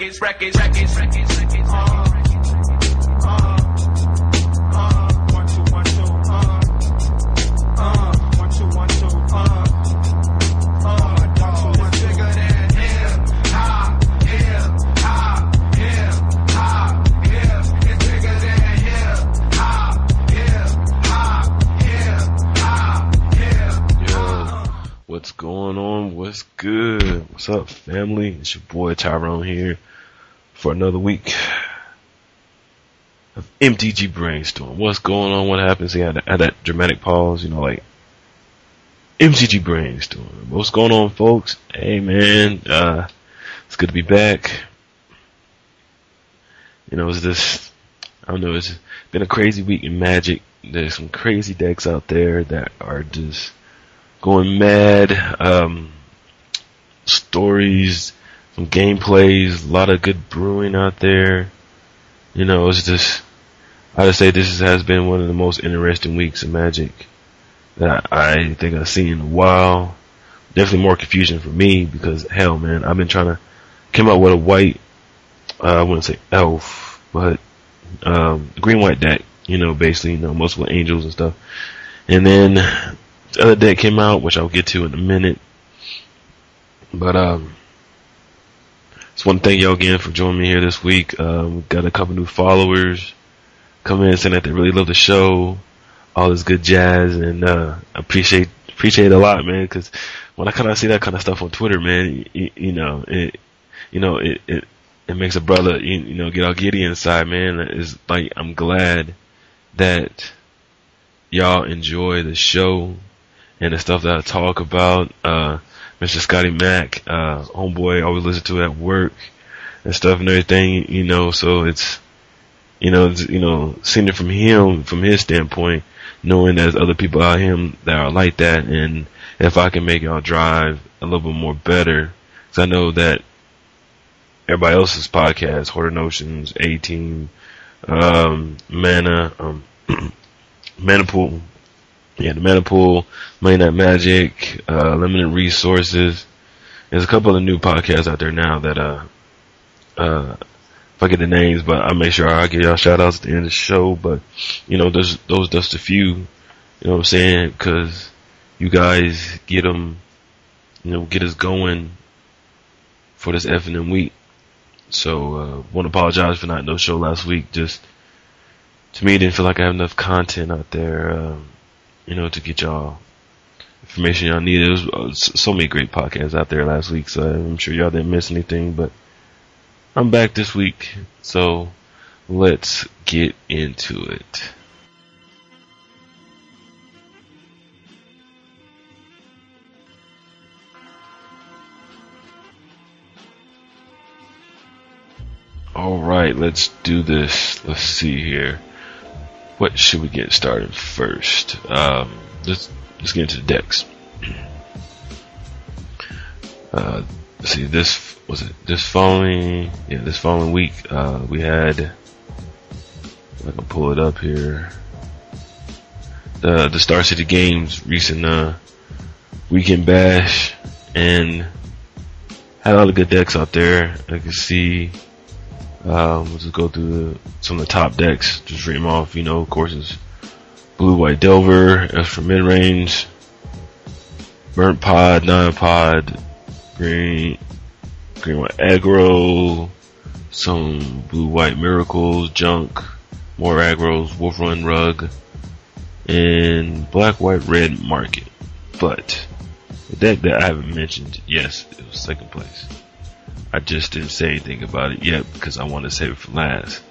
records, records, records, records, records. Uh, What's good? What's up, family? It's your boy Tyrone here for another week of MTG Brainstorm. What's going on? What happens? He had, had that dramatic pause, you know, like MTG Brainstorm. What's going on, folks? Hey, man, uh, it's good to be back. You know, it's just, I don't know, it's been a crazy week in Magic. There's some crazy decks out there that are just going mad. Um, stories, some gameplays, a lot of good brewing out there. You know, it's just, I would say this has been one of the most interesting weeks of Magic that I think I've seen in a while. Definitely more confusion for me because hell man, I've been trying to come up with a white, uh, I wouldn't say elf, but, um, green white deck, you know, basically, you know, multiple angels and stuff. And then the other deck came out, which I'll get to in a minute. But um, just want to thank y'all again for joining me here this week. Um, we've got a couple new followers come in saying that they really love the show, all this good jazz, and uh, appreciate appreciate a lot, man. Because when I kind of see that kind of stuff on Twitter, man, you, you know it, you know it, it it makes a brother you, you know get all giddy inside, man. It's like I'm glad that y'all enjoy the show and the stuff that I talk about. Uh, Mr. Scotty Mac, uh, homeboy, always listen to at work and stuff and everything, you know, so it's, you know, it's, you know, seeing it from him, from his standpoint, knowing there's other people out him that are like that and if I can make y'all drive a little bit more better, cause I know that everybody else's podcast, Hoarder Notions, A-Team, um, Mana, um, Manipool, yeah, the Manipool, Money Night Magic, uh, Limited Resources. There's a couple of new podcasts out there now that, uh, uh, I get the names, but I'll make sure I give y'all shout outs at the end of the show, but, you know, those, those just a few, you know what I'm saying, cause you guys get them, you know, get us going for this F&M week. So, uh, want to apologize for not no show last week, just, to me, it didn't feel like I have enough content out there, um, you know, to get y'all information y'all needed. There was uh, so many great podcasts out there last week, so I'm sure y'all didn't miss anything, but I'm back this week, so let's get into it. Alright, let's do this. Let's see here. What should we get started first? Um, let's let's get into the decks. Uh, see, this was it this following yeah this following week uh, we had. I can pull it up here. The the Star City Games recent uh, weekend bash and had a lot of good decks out there. I can see. Um, we'll just go through the, some of the top decks. Just read them off. You know, of course, it's Blue White Delver, extra mid range, Burnt Pod, Nine Pod, Green, Green White Aggro, some Blue White Miracles, Junk, more Aggros, Wolf Run Rug, and Black White Red Market. But the deck that I haven't mentioned, yes, it was second place. I just didn't say anything about it yet because I want to save it for last.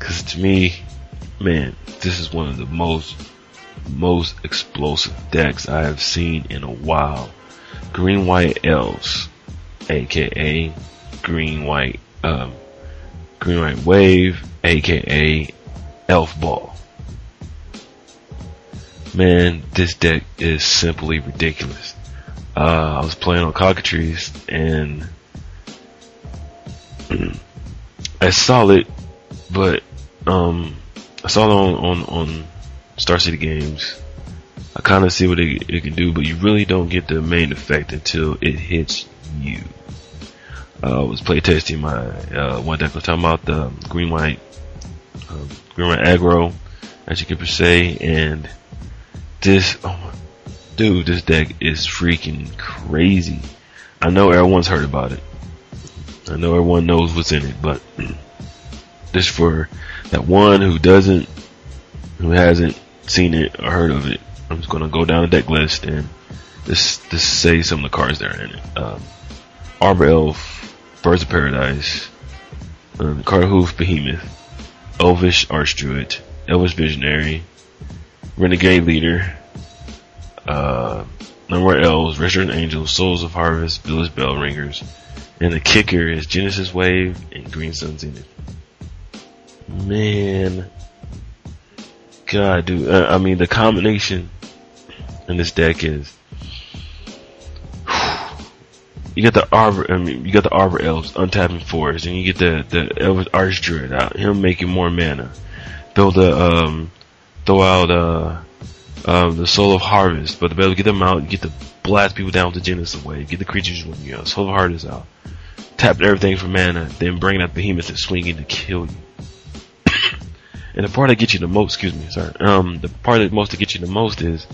Cause to me, man, this is one of the most, most explosive decks I have seen in a while. Green White Elves, aka Green White, um, Green White Wave, aka Elf Ball. Man, this deck is simply ridiculous. Uh, I was playing on Cockatrice and I solid, but um, I saw it on on, on Star City Games. I kind of see what it, it, can do, but you really don't get the main effect until it hits you. uh, was playtesting my uh, one deck. I was talking about the green white, um, green white aggro, as you can per se, and this, oh my, dude, this deck is freaking crazy. I know everyone's heard about it. I know everyone knows what's in it, but just for that one who doesn't, who hasn't seen it or heard of it. I'm just gonna go down the deck list and just just say some of the cards that are in it. Um, Arbor Elf, Birds of Paradise, um, Behemoth, Elvish Archdruid, Elvish Visionary, Renegade Leader, uh, Number Elves, Restoration Angels, Souls of Harvest, Village Bell Ringers, and the kicker is Genesis Wave and Green Sun Zenith. Man, God, dude, uh, I mean the combination in this deck is you get the arbor. I mean, you got the arbor elves untapping forest, and you get the the elvish archdruid out. Him making more mana. Build a um, throw out uh, um, the soul of harvest, but to be able to get them out, you get to blast people down with the Genesis Wave. Get the creatures when you know soul of harvest out. Tap everything for mana, then bring that behemoth and swing in to kill you. and the part that gets you the most, excuse me, sorry. Um, the part that most to get you the most is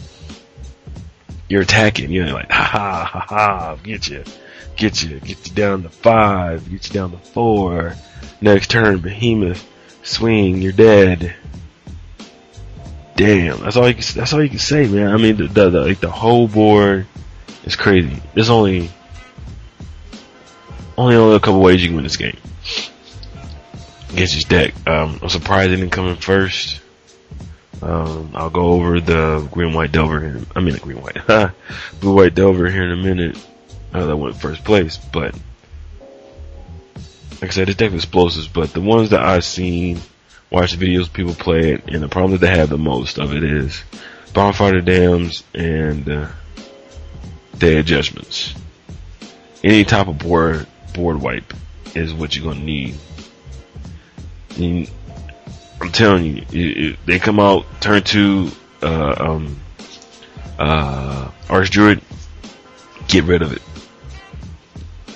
you're attacking. You're like, ha ha ha ha, get you get you, get you down to five, get you down to four. Next turn, behemoth, swing, you're dead. Damn, that's all you can, that's all you can say, man. I mean, the, the, the like the whole board is crazy. There's only, only only a couple ways you can win this game. Against this deck. Um, I'm surprised it didn't come in first. Um, I'll go over the green white delver here. I mean the green white, blue white delver here in a minute uh, that went first place. But like I said, it's definitely explosives. But the ones that I've seen, watched videos, people play it, and the problem that they have the most of it is bonfire dams and uh, day adjustments. Any type of board board wipe is what you're gonna need. And I'm telling you, they come out turn two, uh, um, uh, Archdruid, get rid of it.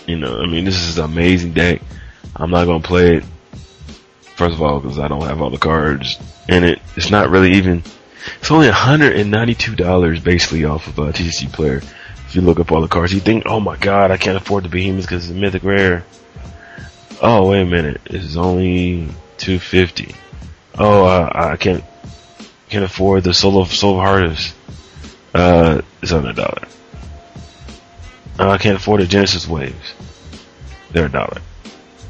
You know, I mean, this is an amazing deck. I'm not gonna play it. First of all, because I don't have all the cards in it. It's not really even. It's only $192 basically off of a TCGplayer. If you look up all the cards, you think, oh my god, I can't afford the behemoths because it's a mythic rare. Oh, wait a minute. It's only 250 Oh, uh, I can't, can't afford the Soul of Harvest. Uh, it's under a dollar. Uh, I can't afford the Genesis Waves. They're a dollar.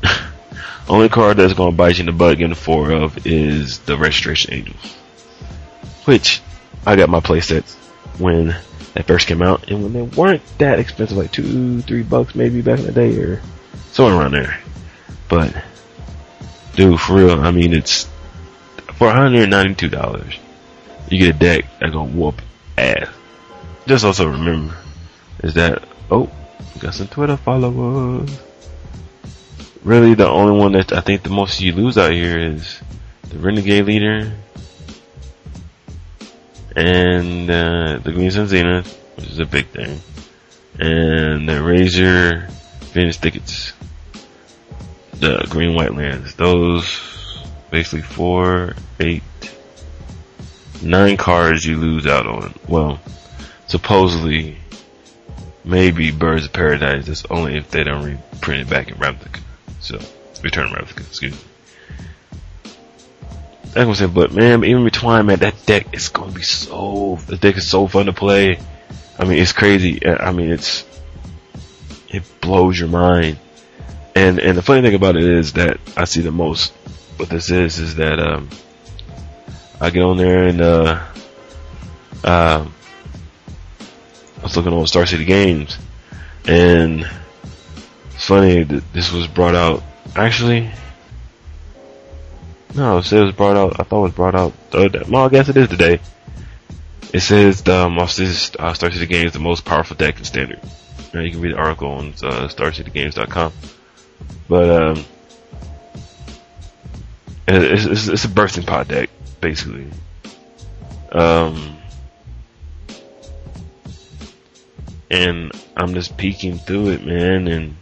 Only card that's gonna bite you in the butt getting four of is the Restoration Angels. Which, I got my playsets when that first came out, and when they weren't that expensive, like two, three bucks maybe back in the day, or somewhere around there. But, dude, for real, I mean, it's, for $192, you get a deck that's gonna whoop ass. Just also remember, is that Oh, got some Twitter followers. Really, the only one that I think the most you lose out here is the Renegade Leader and uh, the Green Sun Zenith, which is a big thing, and the Razor Venus Thickets, the Green White Lands. Those basically four, eight, nine cards you lose out on. Well, supposedly maybe Birds of Paradise. That's only if they don't reprint it back in Ravnica. So, Return Ravnica, excuse me. I'm say, but man, even between man, that deck is gonna be so, the deck is so fun to play. I mean, it's crazy. I mean, it's, it blows your mind. And, and the funny thing about it is that I see the most, what this is, is that, um, I get on there and, uh, um, I was looking on Star City Games, and funny this was brought out. Actually, no, it says brought out. I thought it was brought out. The well, I guess it is today. It says um, this uh, Star City Games the most powerful deck in Standard. Now you can read the article on uh, StarCityGames.com. But um, it's, it's, it's a birthing pod deck basically. Um, and I'm just peeking through it, man, and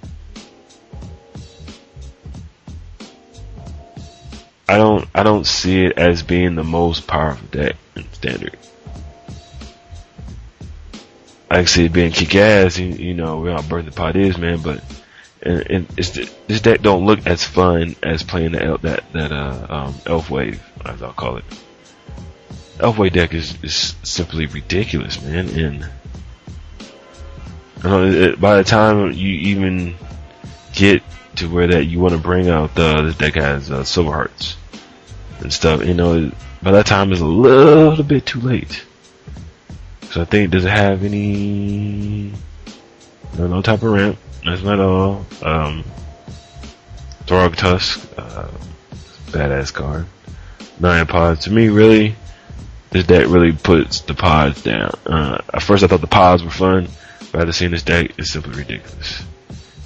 I don't I don't see it as being the most powerful deck in standard. I see it being kick ass. You, you know, all birth the pot is, man. But and, and it's the, this deck don't look as fun as playing the el- that that uh um, elf wave, as I'll call it. Elf wave deck is is simply ridiculous, man. And know, by the time you even get to where that you want to bring out the this deck has uh, silver hearts and stuff, you know, by that time it's a little bit too late. So I think does it have any no, no type of ramp? That's not all. Um, Thragtusk, uh, badass card. Nine pods. To me, really, this deck really puts the pods down. Uh, at first I thought the pods were fun, but after seeing this deck, it's simply ridiculous.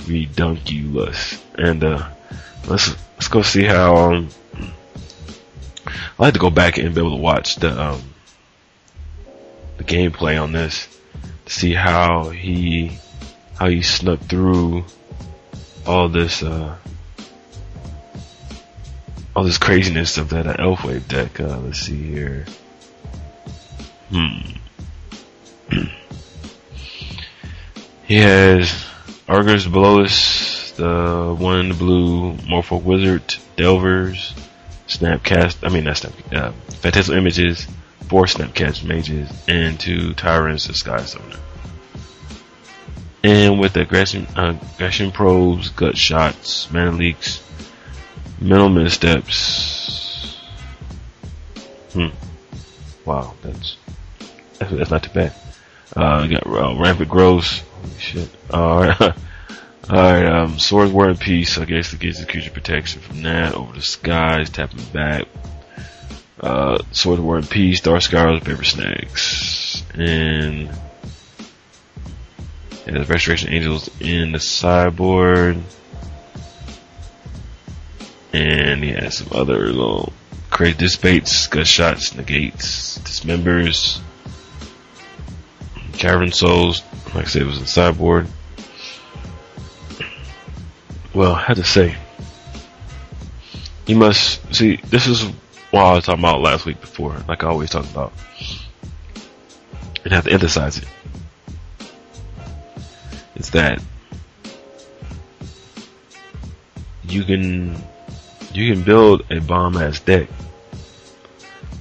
Redunculous. And, uh, let's, let's go see how, um, I like to go back and be able to watch the, um, the gameplay on this to see how he how he snuck through all this uh all this craziness of that elf wave deck. Uh, let's see here. Hmm. he has Argus Blois, the one in the blue Morpho Wizard, Delvers, Snapcast, I mean not Snap, uh, Phantasmal Images, four Snapcaster Mages, and two Tyrants of Sky Summoner. And with aggression, uh, aggression probes, gut shots, mana leaks, mental missteps. Hmm. Wow, that's that's, that's not too bad. Uh, got uh, rampant growth. Holy shit. Alright. Alright, um, Swords War and Peace, I guess it gives the creature protection from that, over the skies, tapping back. Uh, Swords War and Peace, Dark Scars, Vapor Snags. And, and the Restoration Angels in the sideboard. And he has some other little crazy dissipates, gut shots, negates, dismembers, cavern souls, like I said, it was in the sideboard. Well, I had to say, you must see. This is what I was talking about last week before, like I always talk about, and have to emphasize it. It's that you can you can build a bomb ass deck,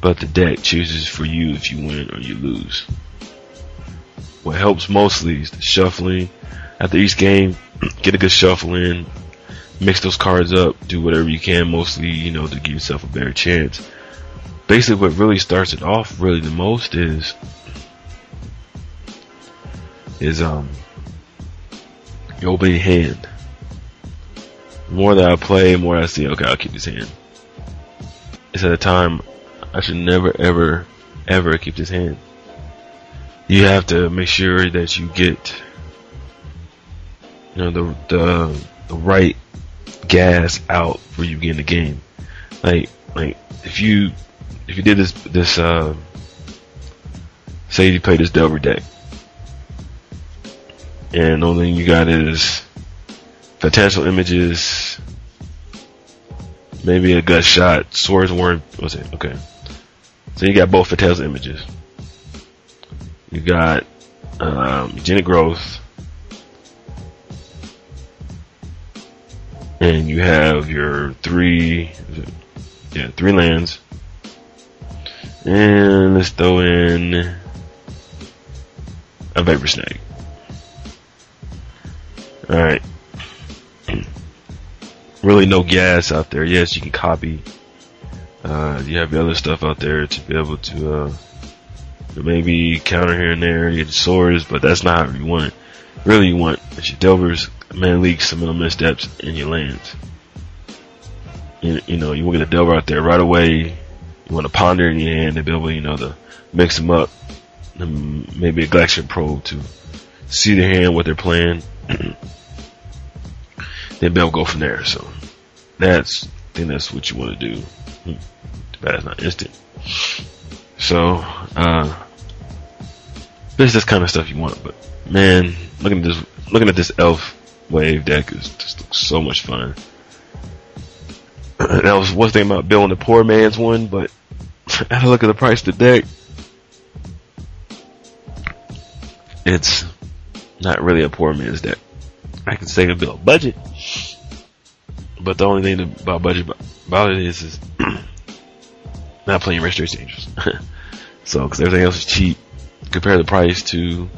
but the deck chooses for you if you win or you lose. What helps mostly is the shuffling. After each game, get a good shuffle in, mix those cards up, do whatever you can, mostly, you know, to give yourself a better chance. Basically, what really starts it off really the most is, is, um, your opening hand. The more that I play, the more I see, okay, I'll keep this hand. It's at a time I should never, ever, ever keep this hand. You have to make sure that you get, you know, the, the, the right gas out for you get in the game. Like, like, if you, if you did this, this, uh, say you play this Delver deck, and the only thing you got is potential images, maybe a gut shot, swords weren't, what's it, okay. So you got both Fatale's images. You got, um, Eugenic Growth, and you have your three, yeah, three lands. And let's throw in a Vapor Snag. Alright. Really no gas out there. Yes, you can copy. Uh, you have the other stuff out there to be able to, uh, maybe counter here and there, get swords, but that's not how you want. Really you want is your delvers, man leaks, some of little missteps, and your lands. You, you know, you want to get a delver out there right away. You want to ponder in your hand and be able, you know, to mix them up. And maybe a Gitaxian Probe to see their hand, what they're playing. then be able to go from there. So that's, I think that's what you want to do. Too bad it's not instant. So, uh, this is this kind of stuff you want, but man, looking at this, looking at this elf wave deck is just looks so much fun. that was one thing about building a poor man's one, but I look at the price of the deck. It's not really a poor man's deck. I can say a build budget, but the only thing about budget about it is, is not playing Restoration Angels. so, cause everything else is cheap. Compare the price to,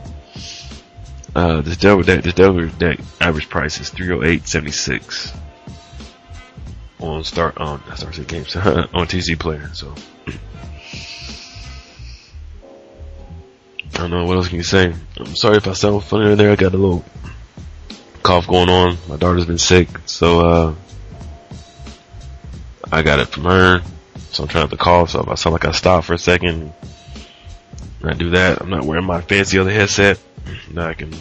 uh, this Delver deck, this Delver deck average price is 308.76 on start, on, Star City Games, on TC Player, so. I don't know what else can you say. I'm sorry if I sound funny in there. I got a little cough going on. My daughter's been sick, so uh, I got it from her. So I'm trying to cough. So if I sound like I stop for a second, I do that. I'm not wearing my fancy other headset. Now I can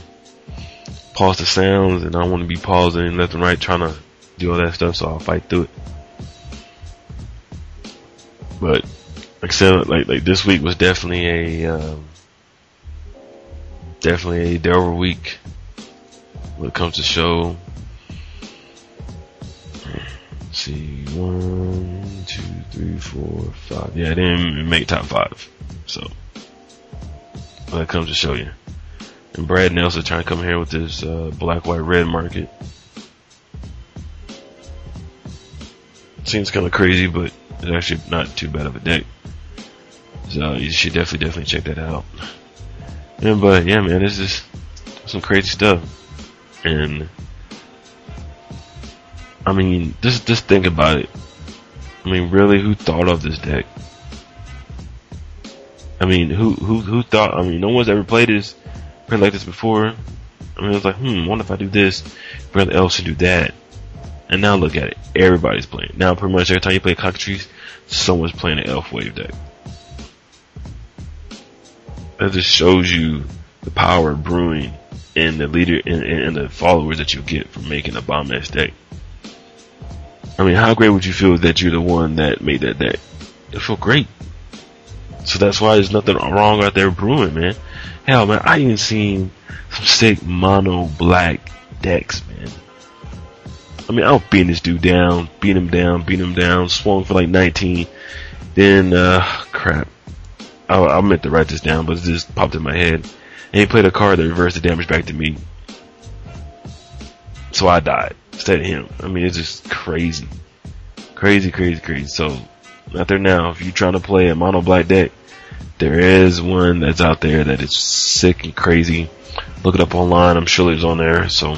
pause the sounds, and I want to be pausing left and right trying to do all that stuff. So I'll fight through it. But said, like like this week was definitely a um, definitely a Delver week when it comes to show. Let's see, one, two, three, four, five. Yeah, I didn't make top five. So, when it comes to show you. And Brad Nelson trying to come here with this uh, black, white, red market. Seems kind of crazy, but it's actually not too bad of a deck. So you should definitely, definitely check that out. But yeah, man, this is some crazy stuff. And I mean, just just think about it. I mean, really, who thought of this deck? I mean, who who who thought? I mean, no one's ever played this played like this before. I mean, it was like, hmm, what if I do this? Brother else should do that. And now look at it. Everybody's playing. Now pretty much every time you play Cockatrice, someone's playing an Elf Wave deck. That just shows you the power of brewing and the leader and, and the followers that you get from making a bomb ass deck. I mean, how great would you feel that you're the one that made that deck? It feel great. So that's why there's nothing wrong out there brewing, man. Hell, man, I even seen some sick mono black decks, man. I mean, I was beating this dude down, beat him down, beat him down, swung for like 19. Then, uh, crap. I, I meant to write this down, but it just popped in my head. And he played a card that reversed the damage back to me. So I died instead of him. I mean, it's just crazy. Crazy, crazy, crazy. So, out there now, if you're trying to play a mono black deck, there is one that's out there that is sick and crazy. Look it up online. I'm sure it's on there. So,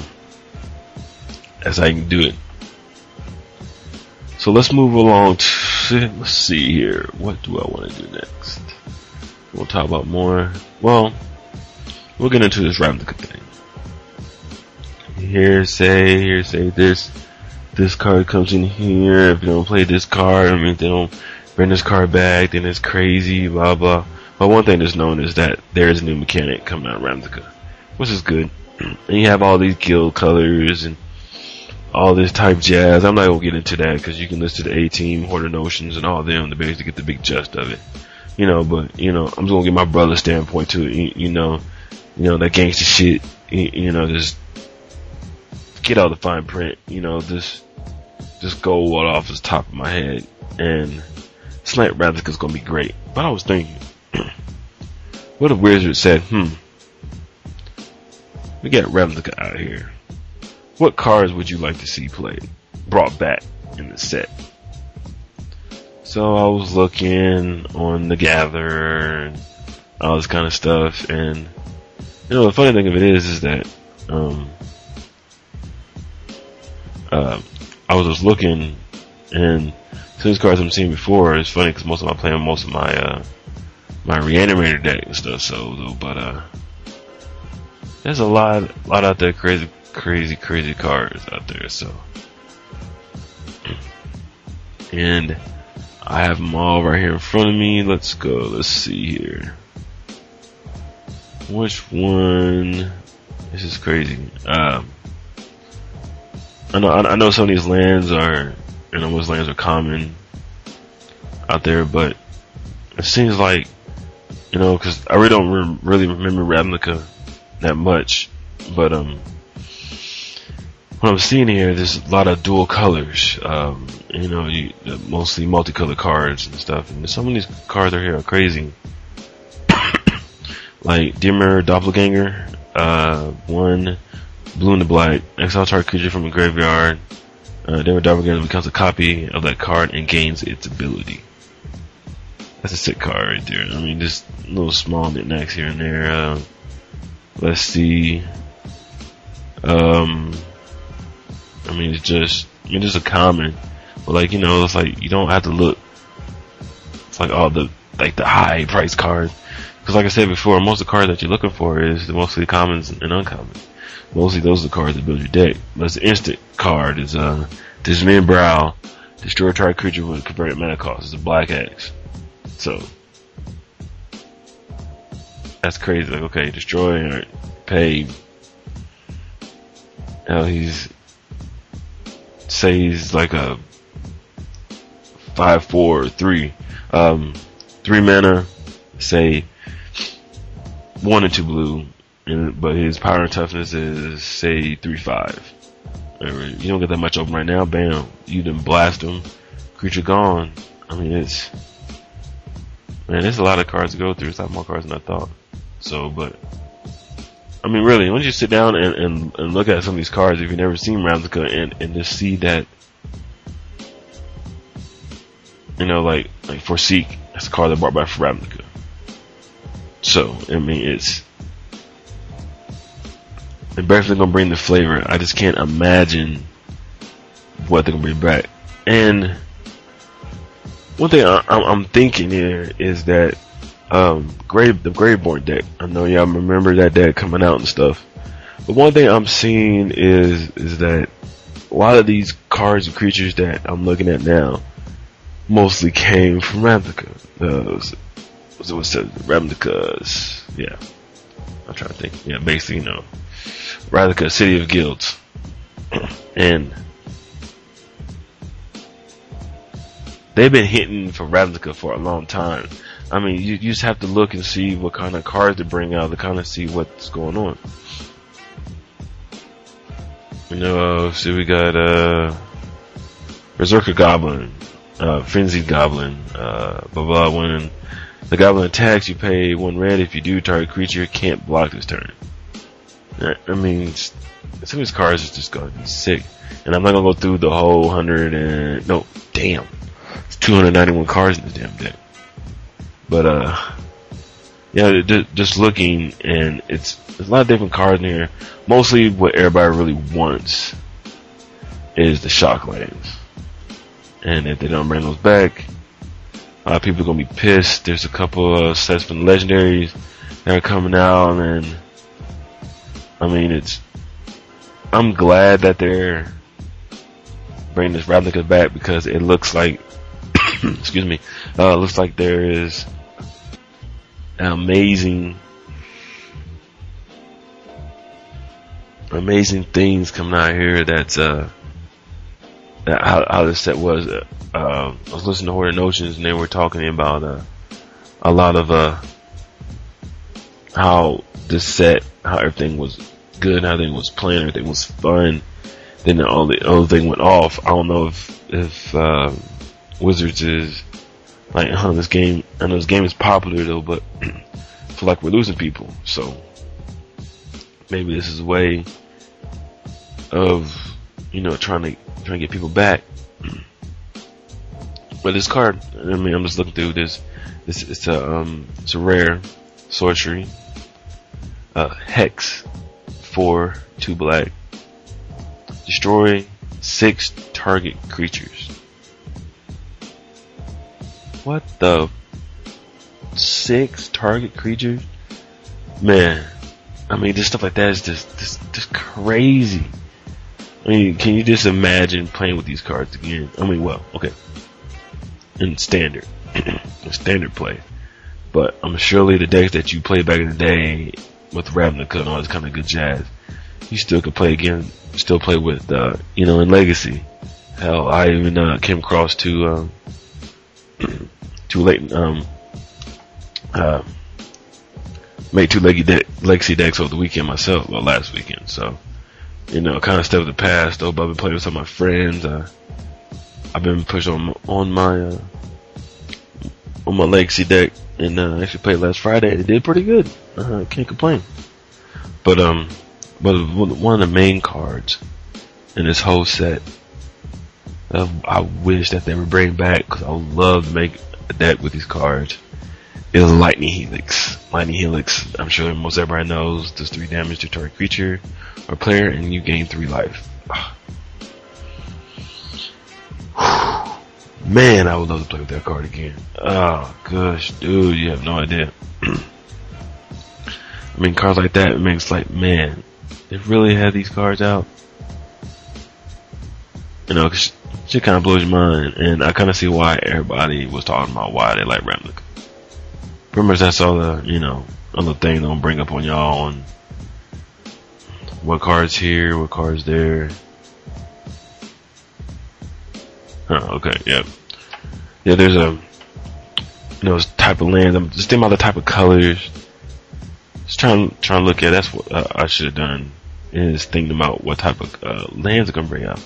that's how you can do it. So let's move along. To, let's see here. What do I want to do next? We'll talk about more. Well, we'll get into this Ravnica thing. Here, say, here, say this. This card comes in here. If you don't play this card, I mean, they don't bring this car back, then it's crazy, blah, blah. But one thing that's known is that there is a new mechanic coming out of Ravnica, which is good. And you have all these guild colors and all this type jazz. I'm not gonna get into that because you can listen to the A Team, Hoarder Notions, and all them to basically get the big gist of it. You know, but you know, I'm just gonna get my brother's standpoint to it. You, you know, you know that gangster shit. You, you know, just get out the fine print. You know, just just go what off the top of my head. And Snipe Ravnica's gonna be great. But I was thinking, what if Wizard said, "Hmm, we got Ravnica out here." What cards would you like to see played, brought back in the set? So I was looking on the Gather and all this kind of stuff, and you know the funny thing of it is, is that um, uh, I was just looking, and these cards I'm seeing before. It's funny because most of my playing most of my uh, my reanimator deck and stuff. So, but uh, there's a lot, lot out there crazy crazy, crazy cars out there. So, and I have them all right here in front of me. Let's go. Let's see here. Which one? This is crazy. Um, I know, I know some of these lands are, you know, most lands are common out there, but it seems like, you know, cause I really don't re- really remember Ravnica that much, but um, what I'm seeing here, there's a lot of dual colors. Um, you know, you, uh, mostly multicolored cards and stuff. And some of these cards are here are crazy. like Dimir Doppelganger, uh, one blue and the black, exile target creature from a graveyard. Uh, Doppelganger becomes a copy of that card and gains its ability. That's a sick card right there. I mean, just little small knickknacks here and there. Uh, let's see. Um, I mean, it's just, I mean, it's a common, but like, you know, it's like, you don't have to look, it's like all the, like the high price cards. Cause like I said before, most of the cards that you're looking for is mostly commons and uncommons. Mostly those are the cards that build your deck. But it's the instant card is, uh, Disembowel, destroy a target creature with converted mana cost. It's a black X. So, that's crazy. Like, okay, destroy or pay. Now he's say he's like a five, four, three, um, three mana. Say one and two blue, but his power toughness is say three five. You don't get that much open right now. Bam, you didn't blast him. Creature gone. I mean, it's man, there's a lot of cards to go through. It's a lot more cards than I thought. So, but I mean, really, once you sit down and, and, and look at some of these cards, if you've never seen Ravnica, and, and just see that, you know, like, like Farseek, that's a card that brought back for Ravnica. So, I mean, it's, they're definitely gonna bring the flavor. I just can't imagine what they're gonna bring back. And, one thing I, I'm thinking here is that um, Grave, the Graveborn deck. I know y'all remember that deck coming out and stuff. But one thing I'm seeing is, is that a lot of these cards and creatures that I'm looking at now mostly came from Ravnica. What's it, what's it, Ravnica's, yeah. I'm trying to think. Yeah, basically, you know, Ravnica, City of Guilds. and they've been hitting for Ravnica for a long time. I mean, you, you just have to look and see what kind of cards they bring out to kind of see what's going on. You know, uh, see, we got uh, Berserker Goblin, uh, Frenzied Goblin, uh, blah blah. When the Goblin attacks, you pay one red. If you do, target creature can't block this turn. I mean, some of these cards is just gonna be sick. And I'm not gonna go through the whole hundred and no, damn, it's 291 cards in this damn deck. But uh, yeah, just looking and it's there's a lot of different cards in here. Mostly what everybody really wants is the shocklands. And if they don't bring those back, people are gonna be pissed. There's a couple of sets from legendaries that are coming out and I mean it's I'm glad that they're bringing this Ravnica back because it looks like excuse me, uh, looks like there is amazing, amazing things coming out here. That's uh, that how, how the set was. Uh, I was listening to Hoarded Notions, and they were talking about uh, a lot of uh, how the set, how everything was good, how everything was planned, everything was fun. Then all the other thing went off. I don't know if if uh, Wizards is like, huh, this game, I know this game is popular though, but I feel like we're losing people. So maybe this is a way of, you know, trying to, trying to get people back. But this card, I mean, I'm just looking through this. This it's a um, it's a rare sorcery. Uh, hex, four, two black. Destroy six target creatures. What the? Six target creatures? Man, I mean, this stuff like that is just, just, just crazy. I mean, can you just imagine playing with these cards again? I mean, well, okay. In standard. in standard play. But I'm surely the decks that you played back in the day with Ravnica and all this kind of good jazz, you still could play again, still play with, uh, you know, in Legacy. Hell, I even, uh, came across to, um, two late um uh made two leggy de- legacy decks over the weekend myself, well last weekend. So you know, kind of step of the past. But I've been playing with some of my friends. Uh, I've been pushing on on my uh, on my Legacy deck, and uh, actually played last Friday. It did pretty good. Uh, can't complain. But um, but one of the main cards in this whole set, uh, I wish that they would bring back because I would love to make a deck with these cards. Is Lightning Helix. Lightning Helix, I'm sure most everybody knows, does three damage to target creature or player, and you gain three life. Man, I would love to play with that card again. Oh gosh, dude, you have no idea. I mean, cards like that makes like, man, they really had these cards out. You know, cause shit kind of blows your mind, and I kind of see why everybody was talking about why they like Ravnica. Pretty much that's all the, you know, other thing I'm bring up on y'all on what cards here, what cards there. Oh, okay, yeah. Yeah, there's a, you know, type of land. I'm just thinking about the type of colors. Just trying, trying to look at, that's what uh, I should have done, is thinking about what type of, uh, lands I'm gonna bring out.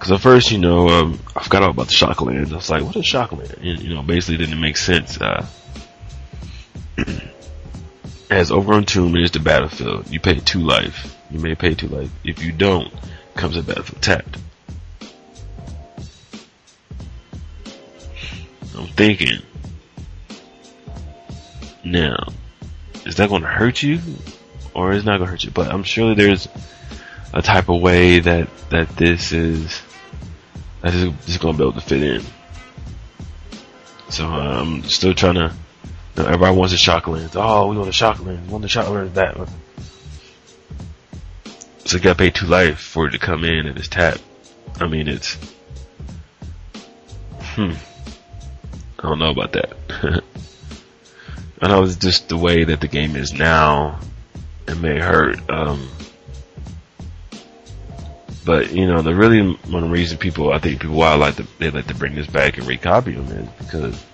Cause at first, you know, um, I forgot all about the shock lands. I was like, what is shock land? And, you know, basically didn't make sense, uh, as Overgrown Tomb is the battlefield. You pay two life. You may pay two life. If you don't, comes a battlefield tapped. I'm thinking, now, is that going to hurt you, or is not going to hurt you? But I'm sure there's a type of way that that this is that is, is going to be able to fit in. So uh, I'm still trying to. You know, everybody wants a shock lens. Oh, we want a shock lens. We want the shock lens. That. So you got to pay two life for it to come in and it's tap. I mean, it's. Hmm. I don't know about that. I know it's just the way that the game is now. It may hurt. Um, but you know, the really one reason people, I think people why I like to they like to bring this back and recopy them is because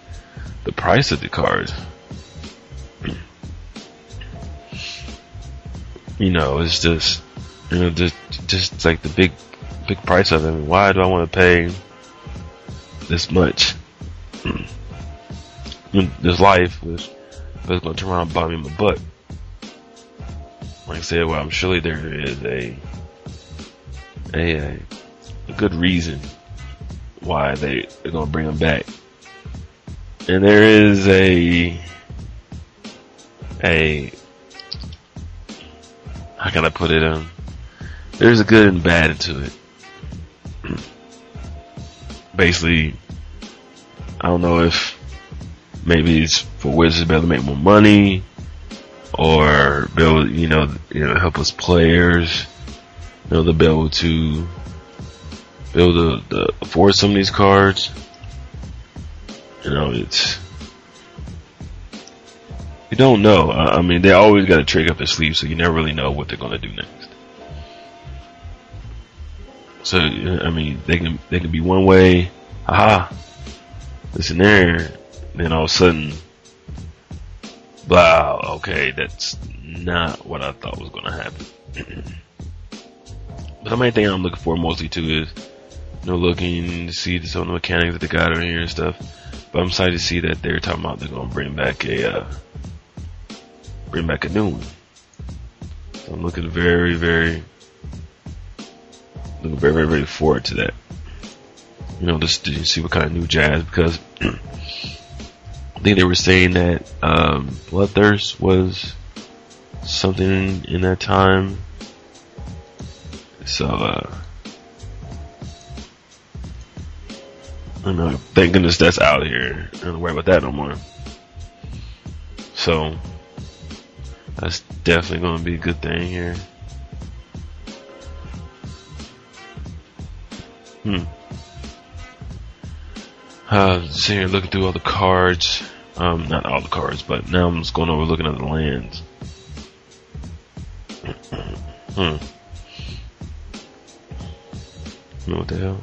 the price of the cards. You know, it's just you know just just like the big big price of it. Why do I want to pay this much? this life was was going to turn around and bite me in my butt. Like I said, well, I'm surely there is a a, a good reason why they they're going to bring them back, and there is a a how can I put it? Um, there's a good and bad to it. Basically, I don't know if maybe it's for Wizards to be able to make more money, or build, you know, you know, help us players, you know, to be able to able to, to afford some of these cards. You know, it's you don't know. I mean, they always got a trick up their sleeve, so you never really know what they're going to do next. So, I mean, they can they can be one way, aha, listen there, then all of a sudden, wow, okay, that's not what I thought was going to happen. but the main thing I'm looking for mostly too is, you know, looking to see some of the mechanics that they got over here and stuff. But I'm excited to see that they're talking about they're going to bring back a, uh, bring back a new one. So I'm looking very, very, looking very, very, very forward to that. You know, just to see what kind of new jazz because I think they were saying that um, Bloodthirst was something in that time. So, uh, I know. Thank goodness that's out here. I don't worry about that no more. So, that's definitely going to be a good thing here. Hmm. Uh, sitting here looking through all the cards. Um, not all the cards, but now I'm just going over looking at the lands. hmm. What the hell?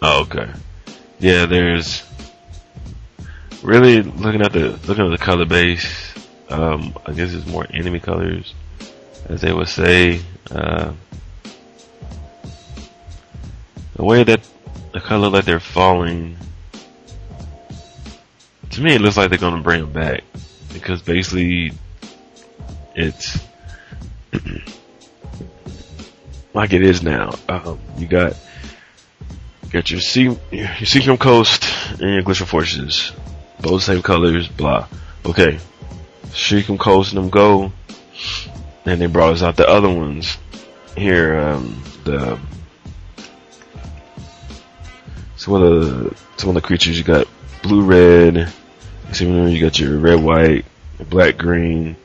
Oh, okay. Yeah, there's really looking at the looking at the color base. Um, I guess it's more enemy colors, as they would say. Uh, the way that the color that they're falling, to me, it looks like they're gonna bring them back because basically, it's like it is now. Um, you got you got your sea your Seachrome Coast and your Glacial Fortresses, both same colors. Blah. Okay, Seachrome Coast and them go, and they brought us out the other ones here. Um, the some of the some of the creatures you got blue red. You got your red white, black green.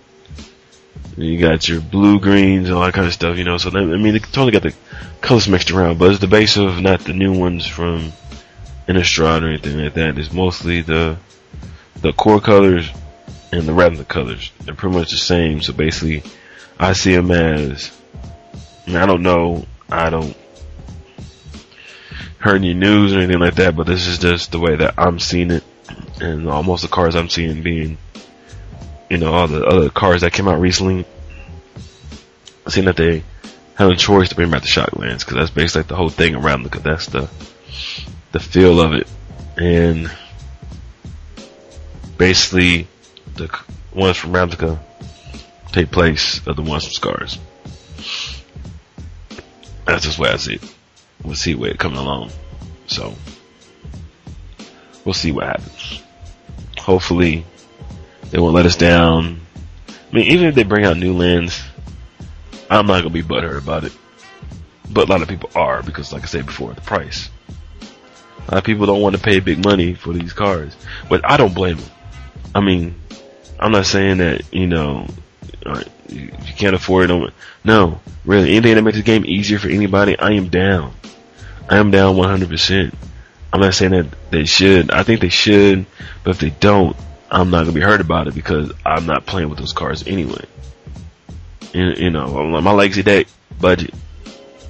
You got your blue greens and all that kind of stuff, you know. So I mean, they totally got the colors mixed around, but it's the base of not the new ones from Innistrad or anything like that. It's mostly the the core colors and the Ravnica colors. They're pretty much the same. So basically, I see them as. I don't know. I don't heard any news or anything like that, but this is just the way that I'm seeing it, and almost the cars I'm seeing being you know, all the other cars that came out recently, seeing that they have a choice to bring back the Shocklands because that's basically like the whole thing around because that's the the feel of it, and basically the ones from Ravnica take place of the ones from Scars. That's just where I see it. We'll see where it coming along. So we'll see what happens. Hopefully they won't let us down. I mean, even if they bring out new lens, I'm not gonna be butthurt about it. But a lot of people are because, like I said before, the price. A lot of people don't want to pay big money for these cars, but I don't blame them. I mean, I'm not saying that you know you can't afford it. No, really, anything that makes the game easier for anybody, I am down. I am down 100%. I'm not saying that they should. I think they should, but if they don't, I'm not gonna be hurt about it because I'm not playing with those cards anyway. You, you know, my legacy deck budget.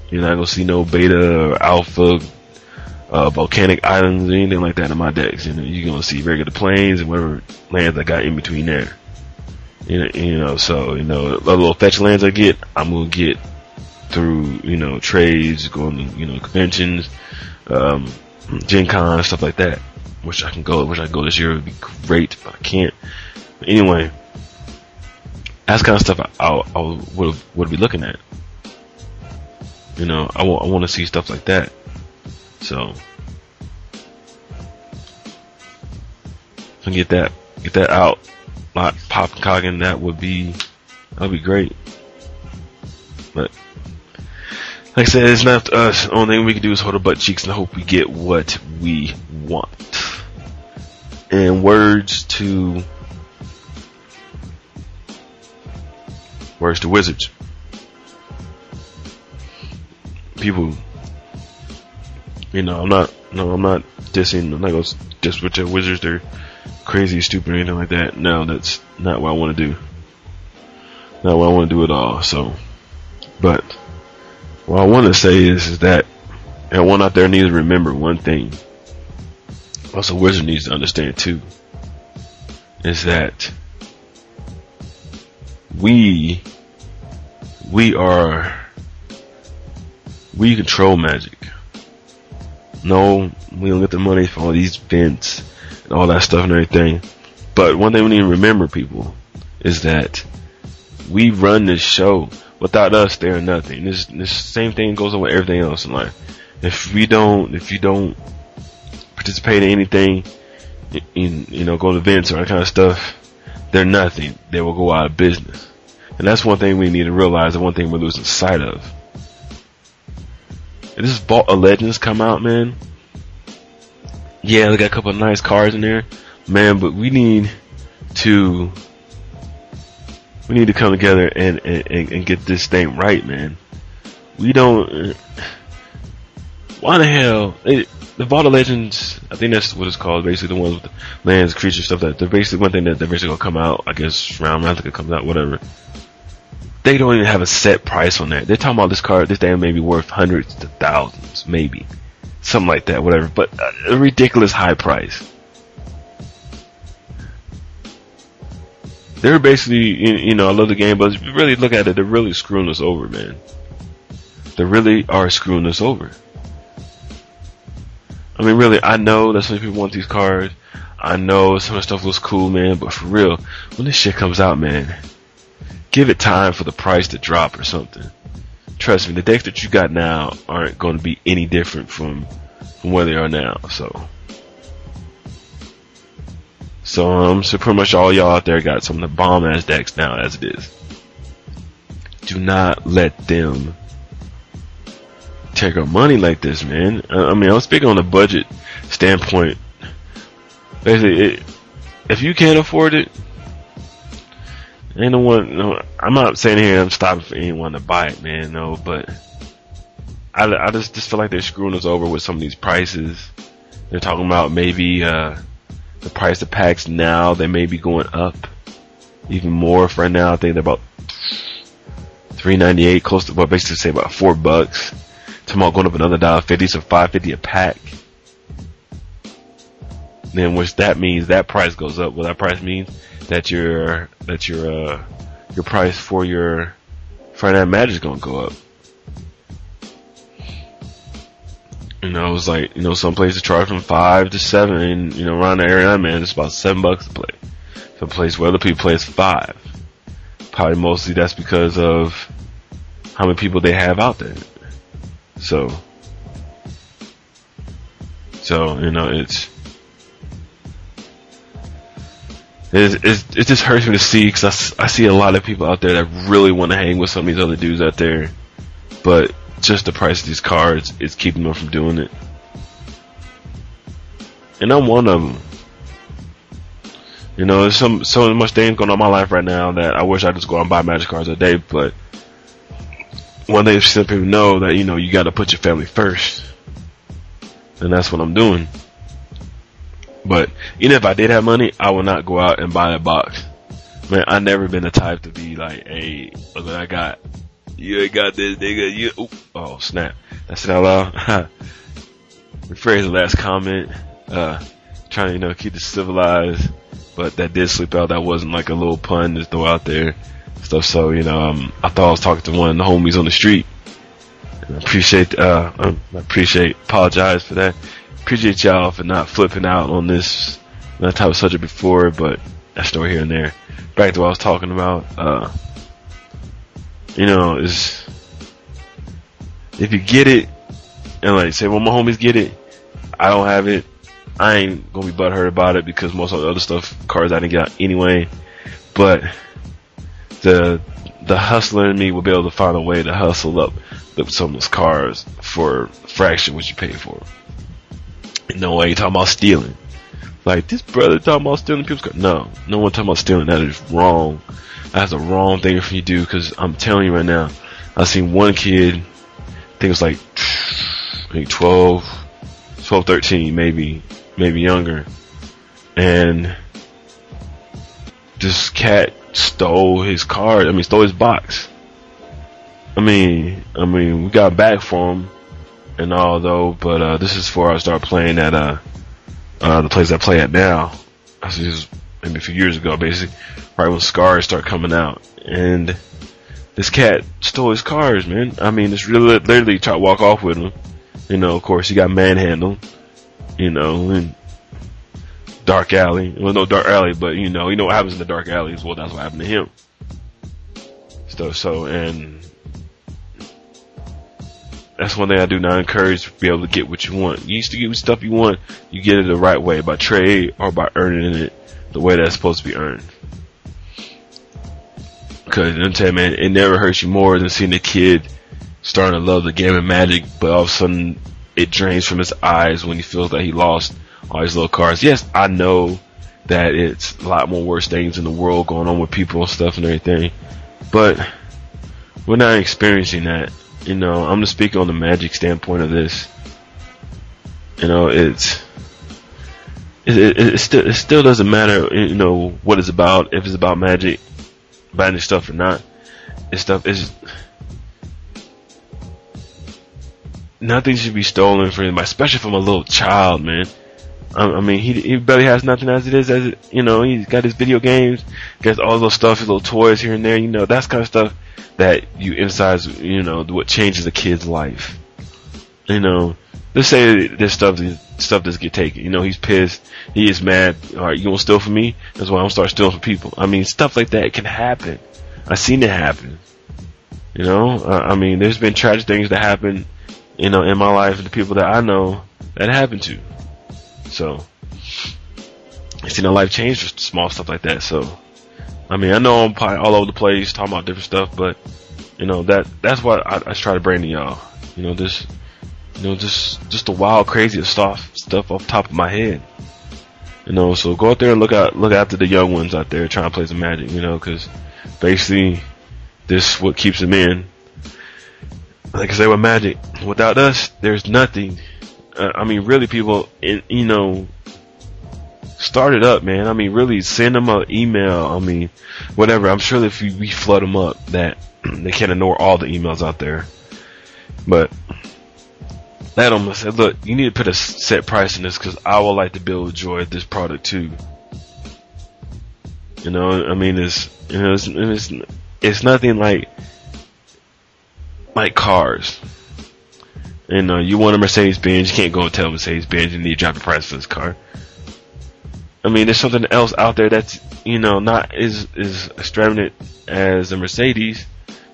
You're not gonna see no beta or alpha, uh, volcanic islands or anything like that in my decks. You know, you're gonna see regular plains and whatever lands I got in between there. You know, you know, so, you know, the little fetch lands I get, I'm gonna get through, you know, trades, going to, you know, conventions, um, Gen Con, stuff like that. Wish I can go. Wish I go this year. It would be great, but I can't. But anyway, that's kind of stuff I, I, I would would be looking at. You know, I want I want to see stuff like that. So, I get that get that out, not pop cogging, that would be that'd be great. But like I said, it's not up to us. The only thing we can do is hold our butt cheeks and hope we get what we want and words to words to wizards. People, you know, I'm not, no, I'm not dissing, I'm not to diss with your wizards, they're crazy, stupid, or anything like that. No, that's not what I want to do. Not what I want to do at all, so, but, what I want to say is, is that everyone out there needs to remember one thing also Wizard needs to understand too is that we we are we control magic. No, we don't get the money for all these events all that stuff and everything. But one thing we need to remember, people, is that we run this show. Without us, they're nothing. This this same thing goes on with everything else in life. If we don't, if you don't participate in anything, in, you know, go to events or that kind of stuff, they're nothing. They will go out of business. And that's one thing we need to realize and one thing we're losing sight of. This Vault of Legends come out, man, yeah, they got a couple of nice cards in there, man, but we need to, we need to come together and, and, and get this thing right, man. We don't, why the hell, it, the Vault of Legends, I think that's what it's called. Basically, the ones with the lands, creatures, stuff that they're basically one thing that they're basically gonna come out. I guess round Ravnica comes out, whatever. They don't even have a set price on that. They're talking about this card. This thing may be worth hundreds to thousands, maybe something like that, whatever. But a ridiculous high price. they're basically, you know, I love the game, but if you really look at it, they're really screwing us over, man. They really are screwing us over. I mean, really, I know that some people want these cards. I know some of the stuff looks cool, man, but for real, when this shit comes out, man, give it time for the price to drop or something. Trust me, the decks that you got now aren't going to be any different from from where they are now. So, so um, so pretty much all y'all out there got some of the bomb ass decks now as it is. Do not let them take our money like this, man. I mean, I'm speaking on a budget standpoint. Basically, it, if you can't afford it, ain't no one. No, I'm not saying here I'm stopping for anyone to buy it, man. No, but I, I just just feel like they're screwing us over with some of these prices. They're talking about maybe uh, the price of packs now. They may be going up even more. For now, I think they're about three ninety eight, close to what basically say about four bucks. Tomorrow going up another dollar fifty, so five fifty a pack. Then which that means that price goes up. What that price means that your that your uh your price for your for that is gonna go up. You know, it's like, you know, some places charge from five to seven you know, around the area I'm in it's about seven bucks to play. Some place where other people play is five. Probably mostly that's because of how many people they have out there. So so, you know, it's it, it, it just hurts me to see because I see a lot of people out there that really want to hang with some of these other dudes out there, but just the price of these cards is keeping them from doing it. And I'm one of them. You know, there's some so much things going on in my life right now that I wish I just go out and buy magic cards a day, but one day some people know that you know you got to put your family first, and that's what I'm doing. But even if I did have money, I would not go out and buy a box. Man, I never been the type to be like, "Hey, look what I got. You ain't got this, nigga. You, oop. oh snap, that's it out loud." Rephrase the last comment. Uh, trying to you know keep it civilized, but that did slip out. That wasn't like a little pun to throw out there, stuff. So you know, um, I thought I was talking to one of the homies on the street. And I appreciate, uh, um, I appreciate, apologize for that appreciate y'all for not flipping out on this that type of subject before, but that story here and there. Back to what I was talking about, uh, you know, is if you get it, and like say, well, my homies get it, I don't have it, I ain't gonna be butthurt about it because most of the other stuff, cards I didn't get out anyway, but the, the hustler in me will be able to find a way to hustle up some of those cars for fraction what you pay for 'em. No you talking about stealing. Like this brother talking about stealing people's cars. No, no one talking about stealing. That is wrong. That's a wrong thing for you to do because I'm telling you right now, I seen one kid, I think it was like, I think 12, 12, 13, maybe, maybe younger. And this cat stole his card. I mean, stole his box. I mean, I mean, we got back for him and all though, but uh, this is before I start playing at uh, uh, the place I play at now. This is maybe a few years ago, basically, right when Scars start coming out, and this cat stole his cars, man. I mean, it's really literally tried to walk off with him. You know, of course, he got manhandled. You know, in dark alley. Well, no dark alley, but you know, you know what happens in the dark alleys. Well, that's what happened to him. So, so, and that's one thing I do not encourage to be able to get what you want. You used to get stuff you want, you get it the right way by trade or by earning it the way that's supposed to be earned. Cause I'm telling you, man, it never hurts you more than seeing a kid starting to love the game of magic, but all of a sudden it drains from his eyes when he feels that he lost all his little cards. Yes, I know that it's a lot more worse things in the world going on with people and stuff and everything, but we're not experiencing that you know, I'm just speaking on the magic standpoint of this. You know, it's it, it, it still it still doesn't matter, you know, what it's about, if it's about magic, magic stuff or not. It's stuff is nothing should be stolen from anybody, especially from a little child, man. I, I mean, he he barely has nothing as it is. As it, you know, he's got his video games, gets all those stuff, his little toys here and there. You know, that's kind of stuff that you emphasize. You know, what changes a kid's life. You know, let's say this stuff stuff does get taken. You know, he's pissed. He is mad. All right, you gonna steal from me? That's why I'm gonna start stealing from people. I mean, stuff like that can happen. I've seen it happen. You know, uh, I mean, there's been tragic things that happen, you know, in my life and the people that I know that happened to. So, I've seen a life change for small stuff like that. So, I mean, I know I'm probably all over the place talking about different stuff, but you know that that's what I, I try to bring to y'all. You know, this, you know, just just the wild, crazy stuff stuff off top of my head. You know, so go out there and look out look after the young ones out there trying to play some magic. You know, because basically this what keeps them in. Like I say with magic, without us, there's nothing. Uh, I mean, really, people, in, you know, start it up, man. I mean, really, send them an email. I mean, whatever. I'm sure if we, flood them up, that they can't ignore all the emails out there. But let them say, look, you need to put a set price in this because I would like to build joy with this product too. You know, I mean, it's you know, it's, it's it's nothing like like cars. You uh, know, you want a Mercedes Benz, you can't go and tell Mercedes Benz you need to drop the price for this car. I mean, there's something else out there that's you know not as as extravagant as a Mercedes,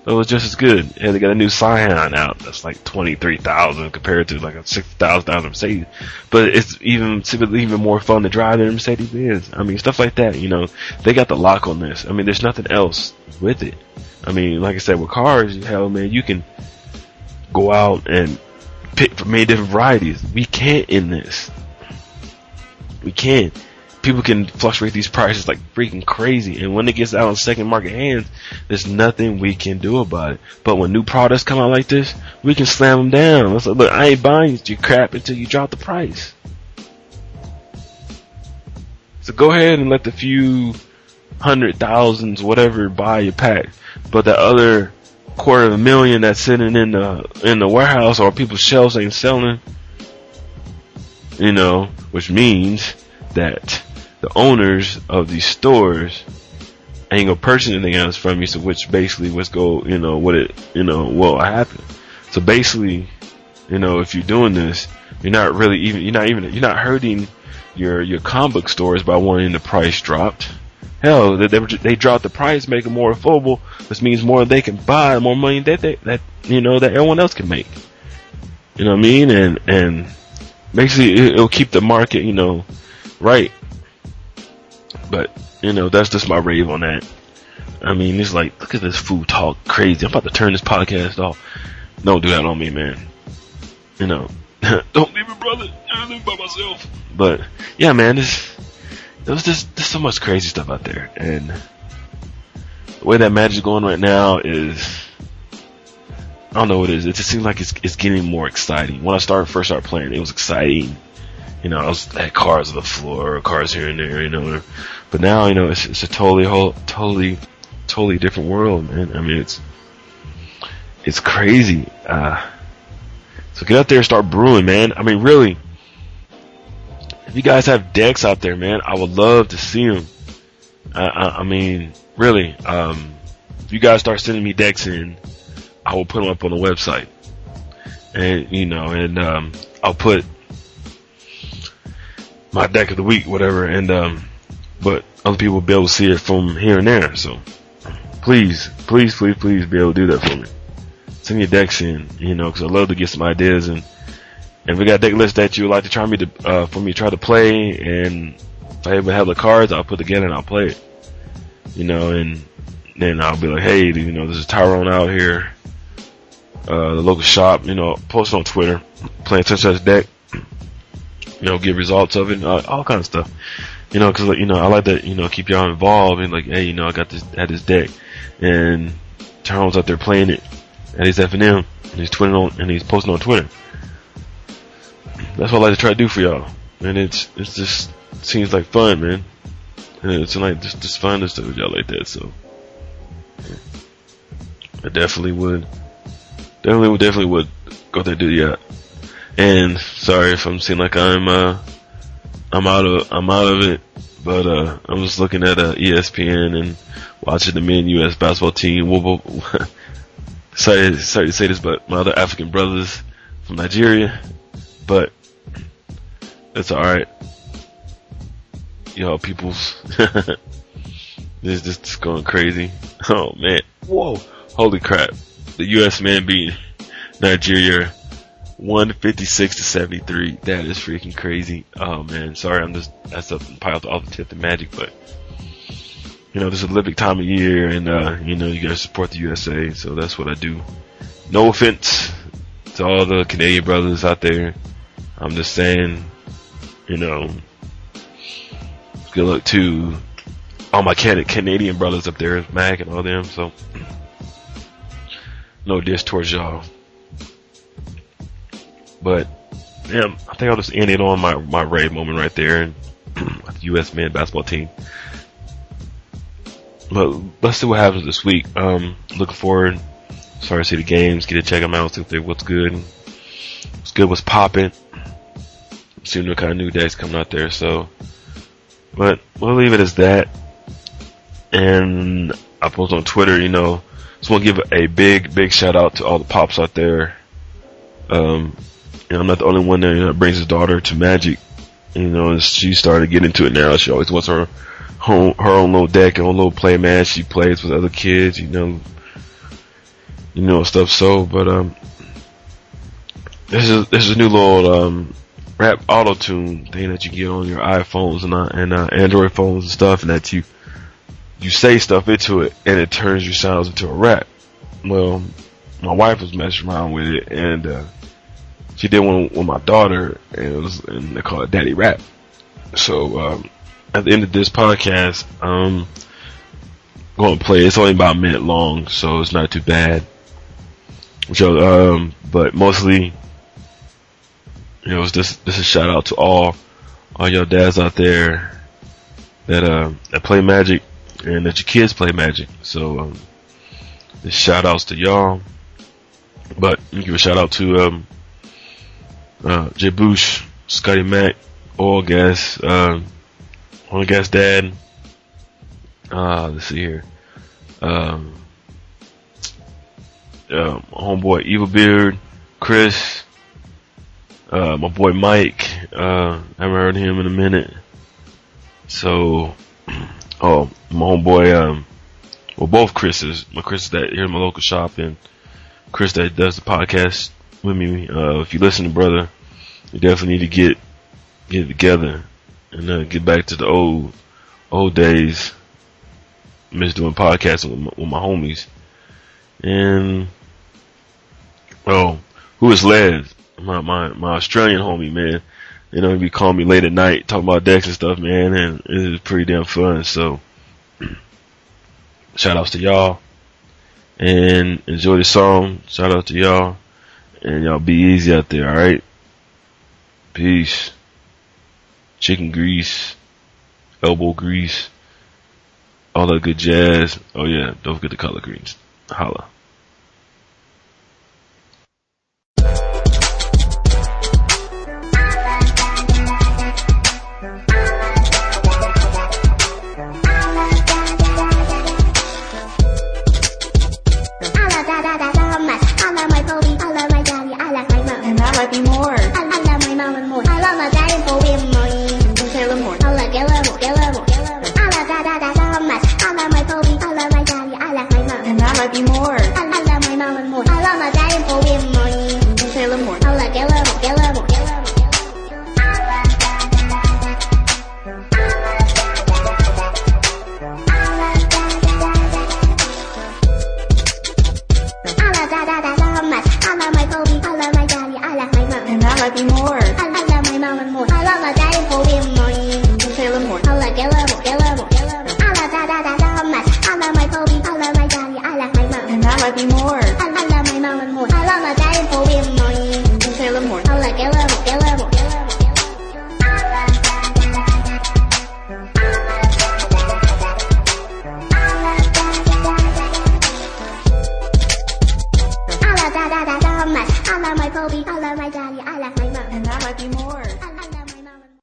but it was just as good. And they got a new Scion out that's like twenty three thousand compared to like a six thousand dollar Mercedes. But it's even even more fun to drive than a Mercedes Benz. I mean, stuff like that. You know, they got the lock on this. I mean, there's nothing else with it. I mean, like I said, with cars, hell man, you can go out and pick from many different varieties. We can't in this. We can't. People can fluctuate these prices like freaking crazy, and when it gets out in second market hands, there's nothing we can do about it. But when new products come out like this, we can slam them down. Let's like, look, I ain't buying your crap until you drop the price. So go ahead and let the few hundred thousands, whatever, buy your pack. But the other quarter of a million that's sitting in the in the warehouse or people's shelves ain't selling, you know, which means that the owners of these stores ain't gonna purchase anything else from you. So which basically what's go, you know, what it, you know, will happen. So basically, you know, if you're doing this, you're not really even, you're not even, you're not hurting your your comic book stores by wanting the price dropped. Hell, they, they, they dropped the price, make it more affordable. This means more they can buy, more money that they, that you know that everyone else can make. You know what I mean? And and basically it'll keep the market, you know, right. But you know that's just my rave on that. I mean, it's like look at this food talk crazy. I'm about to turn this podcast off. Don't do that on me, man. You know, don't leave me, brother. I live by myself. But yeah, man, this there's just there's so much crazy stuff out there, and the way that Magic's going right now is I don't know what it is. It just seems like it's it's getting more exciting. When I started first started playing, it was exciting. You know, I was had cars on the floor, cars here and there, you know. But now, you know, it's it's a totally whole totally totally different world, man. I mean, it's it's crazy. Uh, so get out there and start brewing, man. I mean, really if you guys have decks out there, man, I would love to see them. I, I, I mean, really, um, if you guys start sending me decks in, I will put them up on the website, and you know, and um, I'll put my deck of the week, whatever, and um, but other people will be able to see it from here and there. So please, please, please, please, be able to do that for me. Send your decks in, you know, because I love to get some ideas and if we got a deck list that you would like to try me to, uh, for me to try to play, and if I ever have the cards, I'll put together and I'll play it. You know, and then I'll be like, hey, you know, this is Tyrone out here, uh, the local shop, you know, post on Twitter, playing such such deck, you know, give results of it, uh, all kind of stuff. You know, cause like, you know, I like to, you know, keep y'all involved and like, hey, you know, I got this, had this deck, and Tyrone's out there playing it at his FNM, and he's tweeting on, and he's posting on Twitter that's what I like to try to do for y'all. And it's it's just seems like fun, man. And it's like just just fun to stuff with y'all like that. So I definitely would, definitely would, definitely would go there do that. And sorry if I'm seeing like I'm uh I'm out of I'm out of it. But uh, I was looking at uh, ESPN and watching the men U.S. basketball team. sorry, sorry to say this, but my other African brothers from Nigeria, but it's all right. Yo, people's this just going crazy. Oh man, whoa, holy crap! The U.S. man beat Nigeria 156 to 73. That is freaking crazy. Oh man, sorry, I'm just that's up piled off the tip the magic, but you know, this is Olympic time of year, and uh, you know, you guys support the USA, so that's what I do. No offense to all the Canadian brothers out there. I'm just saying, you know, good luck to all my Canadian brothers up there, Mac and all them. So, no diss towards y'all. But yeah, I think I'll just end it on my my Ray moment right there, and the U.S. men basketball team. But let's see what happens this week. Um, looking forward. Sorry to see the games. Get to check them out. See they what's good. What's good. What's popping. Seeing what kind of new days coming out there. So, but we'll leave it as that. And I post on Twitter. You know, just want to give a big, big shout out to all the pops out there. Um, you know, I'm not the only one that you know, brings his daughter to Magic. You know, she started getting into it now. She always wants her home, her own little deck, her own little play match. She plays with other kids, you know, you know stuff. So, but um, this is this is a new little um rap auto tune thing that you get on your iPhones and uh, and uh, Android phones and stuff, and that you you say stuff into it and it turns your sounds into a rap. Well, my wife was messing around with it and. uh she did one with my daughter, and it was and they call it Daddy Rap. So um, at the end of this podcast, um, I'm going to play. It's only about a minute long, so it's not too bad. So, um, but mostly, you know, just this is a shout out to all all your dads out there that uh that play Magic and that your kids play Magic. So, um, shout outs to y'all. But give a shout out to um uh, Jay Bush, Scotty Mac, Oil Gas, um, Oil Gas Dad. Uh, let's see here. Um, uh, homeboy Evil Beard, Chris, uh, my boy Mike, uh, I haven't heard him in a minute. So, oh, my homeboy, um, well, both Chris's, my Chris that here in my local shop and Chris that does the podcast with me. Uh, if you listen, to brother, you definitely need to get get together and uh, get back to the old old days. Miss doing podcasting with my, with my homies. And oh, who is Les? My my my Australian homie, man. You know, he be calling me late at night talking about decks and stuff, man, and it is pretty damn fun. So, shout outs to y'all and enjoy the song. Shout out to y'all and y'all be easy out there, alright? Peace. Chicken grease, elbow grease, all that good jazz. Oh yeah, don't forget the color greens. Holla.